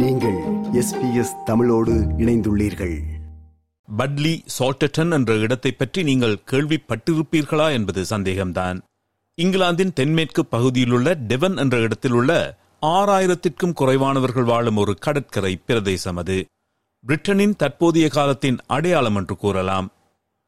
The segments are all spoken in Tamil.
நீங்கள் எஸ்பிஎஸ் தமிழோடு இணைந்துள்ளீர்கள். பட்லி சால்டட்டன் என்ற இடத்தை பற்றி நீங்கள் கேள்விப்பட்டிருப்பீர்களா என்பது சந்தேகம்தான். இங்கிலாந்தின் தென்மேற்கு பகுதியிலுள்ள டெவன் என்ற இடத்தில் உள்ள ஆறாயிரத்திற்கும் குறைவானவர்கள் வாழும் ஒரு கடற்கரை பிரதேசம் அது. பிரிட்டனின் தற்போதைய காலத்தின் அடையாளம் என்று கூறலாம்.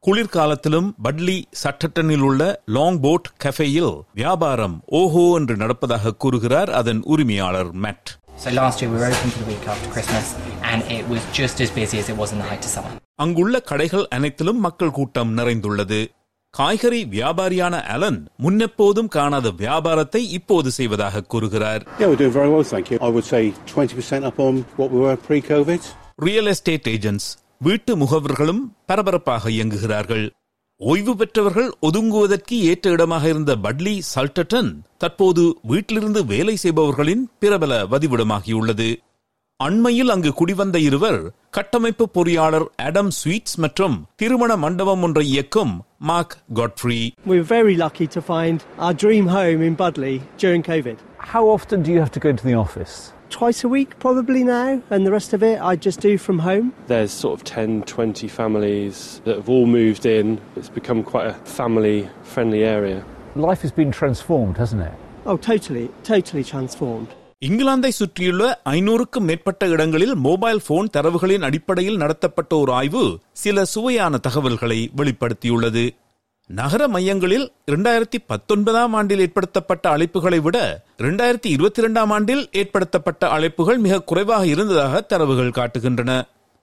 குளிர்காலத்திலும் பட்லி சட்டட்டனில் உள்ள லாங் போட் கஃபேயில் வியாபாரம் ஓஹோ என்று நடப்பதாக கூறுகிறார் அதன் உரிமையாளர் Matt So last year we were open for the week after Christmas and it was just as busy as it was in the height of summer. அங்குள்ள கடைகள் அனைத்திலும் மக்கள் கூட்டம் நிறைந்துள்ளது காய்கறி வியாபாரியான அலன் முன்னெப்போதும் காணாத வியாபாரத்தை இப்போது செய்வதாக கூறுகிறார் Yeah, we're doing very well, thank you. I would say 20% up on what we were pre-COVID. Real estate agents வீட்டு முகவர்களும் பரபரப்பாக இயங்குகிறார்கள் ஓய்வு பெற்றவர்கள் ஒதுங்குவதற்கு ஏற்ற இடமாக இருந்த பட்லி சல்டட்டன் தற்போது வீட்டிலிருந்து வேலை செய்பவர்களின் பிரபல வதிவிடமாகியுள்ளது. அண்மையில் அங்கு குடிவந்த இருவர் கட்டமைப்பு பொறியாளர் அடம் ஸ்வீட்ஸ் மற்றும் திருமண மண்டபம் ஒன்றை இயக்கும் Mark Godfrey We were very lucky to find our dream home in Budley during COVID. How often do you have to go into the office? Twice a week, probably now, and the rest of it I just do from home. There's sort of 10, 20 families that have all moved in. It's become quite a family friendly area. Life has been transformed, hasn't it? Oh, totally, totally transformed. இங்கிலாந்தை சுற்றியுள்ள ஐநூறுக்கும் மேற்பட்ட இடங்களில் மொபைல் போன் தரவுகளின் அடிப்படையில் நடத்தப்பட்ட ஒரு ஆய்வு சில சுவையான தகவல்களை வெளிப்படுத்தியுள்ளது. நகர மையங்களில் இரண்டாயிரத்தி பத்தொன்பதாம் ஆண்டில் ஏற்படுத்தப்பட்ட அழைப்புகளை விட இரண்டாயிரத்தி இருபத்தி இரண்டாம் ஆண்டில் ஏற்படுத்தப்பட்ட அழைப்புகள் மிக குறைவாக இருந்ததாக தரவுகள் காட்டுகின்றன.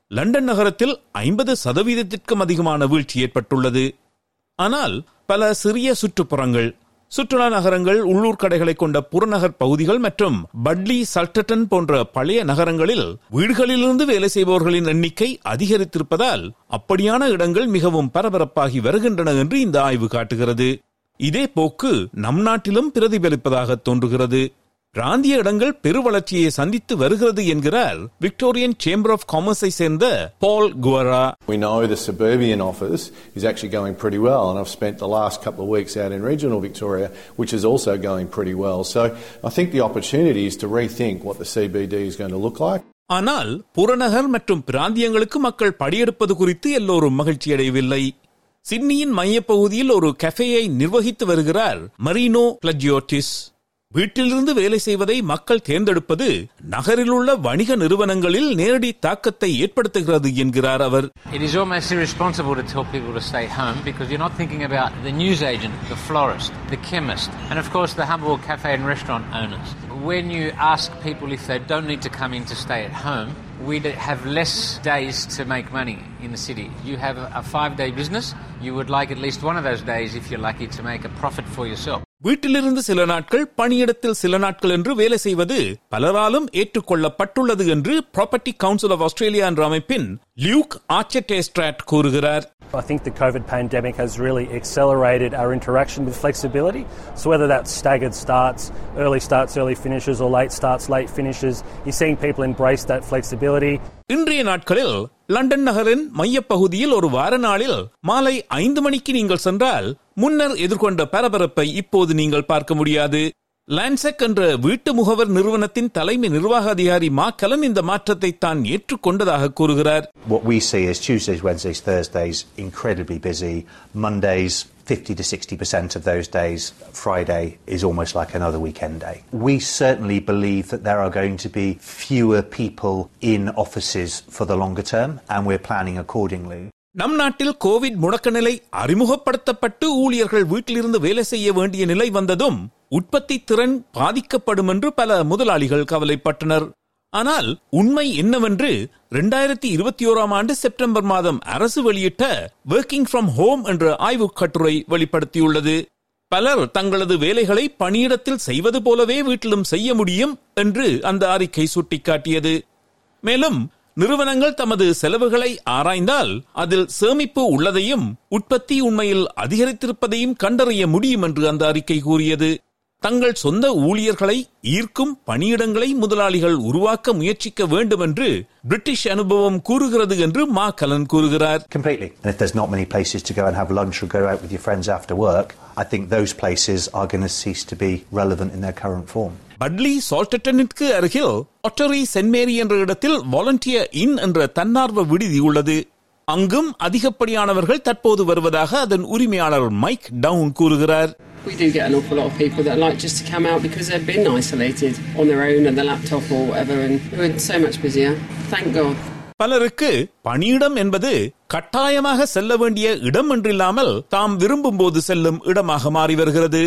லண்டன் நகரத்தில் ஐம்பது சதவீதத்திற்கும் அதிகமான வீழ்ச்சி ஏற்பட்டுள்ளது. ஆனால் பல சிறிய சுற்றுப்புறங்கள் சுற்றுலா நகரங்கள் உள்ளூர் கடைகளை கொண்ட புறநகர் பகுதிகள் மற்றும் பட்லி சல்டட்டன் போன்ற பழைய நகரங்களில் வீடுகளிலிருந்து வேலை செய்பவர்களின் எண்ணிக்கை அதிகரித்திருப்பதால் அப்படியான இடங்கள் மிகவும் பரபரப்பாகி வருகின்றன என்று இந்த ஆய்வு காட்டுகிறது. இதே போக்கு நம் நாட்டிலும் பிரதிபலிப்பதாக தோன்றுகிறது. பிராந்திய இடங்கள் பெருவளர்ச்சியை சந்தித்து வருகிறது என்கிறார் விக்டோரியன் சேம்பர் ஆஃப் காமர்ஸை சேர்ந்த பால் குவரா We know the suburban office is actually going pretty well, and I've spent the last couple of weeks out in regional Victoria, which is also going pretty well. So I think the opportunity is to rethink what the CBD is going to look like. ஆனால் புறநகர் மற்றும் பிராந்தியங்களுக்கு மக்கள் படியெடுப்பது குறித்து எல்லோரும் மகிழ்ச்சி அடையவில்லை சிட்னியின் மையப்பகுதியில் ஒரு கஃபேயை நிர்வகித்து வருகிறார் மரீனோ பிளஜியோட்டிஸ் வீட்டிலிருந்து வேலை செய்வதை மக்கள் தேர்ந்தெடுப்பது நகரில் உள்ள வணிக நிறுவனங்களில் நேரடி தாக்கத்தை ஏற்படுத்துகிறது என்கிறார் அவர் It is almost irresponsible to tell people to stay home because you're not thinking about the newsagent, the florist, the chemist, and of course the humble cafe and restaurant owners. When you ask people if they don't need to come in to stay at home, we have less days to make money in the city. You have a five day business, you would like at least one of those days, if you're lucky, to make a profit for yourself. வீட்டிலிருந்து சில நாட்கள் பணியிடத்தில் சில நாட்கள் என்று வேலை செய்வது பலராலும் ஏற்றுக்கொள்ளப்பட்டுள்ளது என்று ப்ராப்பர்ட்டி கவுன்சில் ஆஃப் ஆஸ்திரேலியா என்ற அமைப்பின் லியூக் ஆச்சட்டேஸ்ட்ராட் கூறுகிறார் I think the COVID pandemic has really accelerated our interaction with flexibility. So, whether that's staggered starts, early starts, early finishes, or late starts, late finishes, you're seeing people embrace that flexibility. இன்றைய நாட்களில் லண்டன் நகரின் மையப்பகுதியில் ஒரு வார நாளில் மாலை ஐந்து மணிக்கு நீங்கள் சென்றால் முன்னர் எதிர்கொண்ட பரபரப்பை இப்போது நீங்கள் பார்க்க முடியாது லான்செக் என்ற வீட்டு முகவர் நிறுவனத்தின் தலைமை நிர்வாக அதிகாரி மாக்கலம் இந்த மாற்றத்தை தான் ஏற்றுக்கொண்டதாக கூறுகிறார் What we see is Tuesdays, Wednesdays, Thursdays incredibly busy. Mondays, 50 to 60% of those days, Friday is almost like another weekend day. We certainly believe that there are going to be fewer people in offices for the longer term, and we're planning accordingly. நம் நாட்டில் கோவிட் முடக்க நிலை அறிமுகப்படுத்தப்பட்டு ஊழியர்கள் வீட்டிலிருந்து வேலை செய்ய வேண்டிய நிலை வந்ததும் உற்பத்தி திறன் பாதிக்கப்படும் என்று பல முதலாளிகள் கவலைப்பட்டனர் ஆனால் உண்மை என்னவென்று இரண்டாயிரத்தி இருபத்தி ஓராம் ஆண்டு செப்டம்பர் மாதம் அரசு வெளியிட்ட ஒர்க்கிங் ஃப்ரம் ஹோம் என்ற ஆய்வுக் கட்டுரை வெளிப்படுத்தியுள்ளது. பலர் தங்களது வேலைகளை பணியிடத்தில் செய்வது போலவே வீட்டிலும் செய்ய முடியும் என்று அந்த அறிக்கை சுட்டிக்காட்டியது. மேலும் நிறுவனங்கள் தமது செலவுகளை ஆராய்ந்தால் அதில் சேமிப்பு உள்ளதையும் உற்பத்தி உண்மையில் அதிகரித்திருப்பதையும் கண்டறிய முடியும் என்று அந்த அறிக்கை கூறியது. தங்கள் சொந்த ஊழியர்களை ஈர்க்கும் பணியிடங்களை முதலாளிகள் உருவாக்க முயற்சிக்க வேண்டும் என்று பிரிட்டிஷ் அனுபவம் கூறுகிறது என்று மா கலன் கூறுகிறார் Completely. And if there's not many places to go and have lunch or go out with your friends after work, I think those places are going to cease to be relevant in their current form. பட்லி சால்டட்டனிற்கு அருகில் ஒட்டரி சென்ட் மேரி என்ற இடத்தில் வாலண்டியர் இன் என்ற தன்னார்வ விடுதி உள்ளது அங்கும் அதிகப்படியானவர்கள் தற்போது வருவதாக அதன் உரிமையாளர் மைக் டவுன் கூறுகிறார் We do get an awful lot of people that like just to come out because they've been isolated on their own and their laptop or whatever, and we're so much busier. Thank God. பலருக்கு பணியிடம் என்பது கட்டாயமாக செல்ல வேண்டிய இடம் என்றில்லாமல் தாம் விரும்பும் போது செல்லும் இடமாக மாறி வருகிறது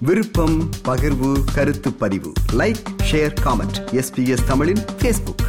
விருப்பம் பகிர்வு கருத்து பதிவு லைக் ஷேர் காமெண்ட் எஸ்பிஎஸ் தமிழின் ஃபேஸ்புக்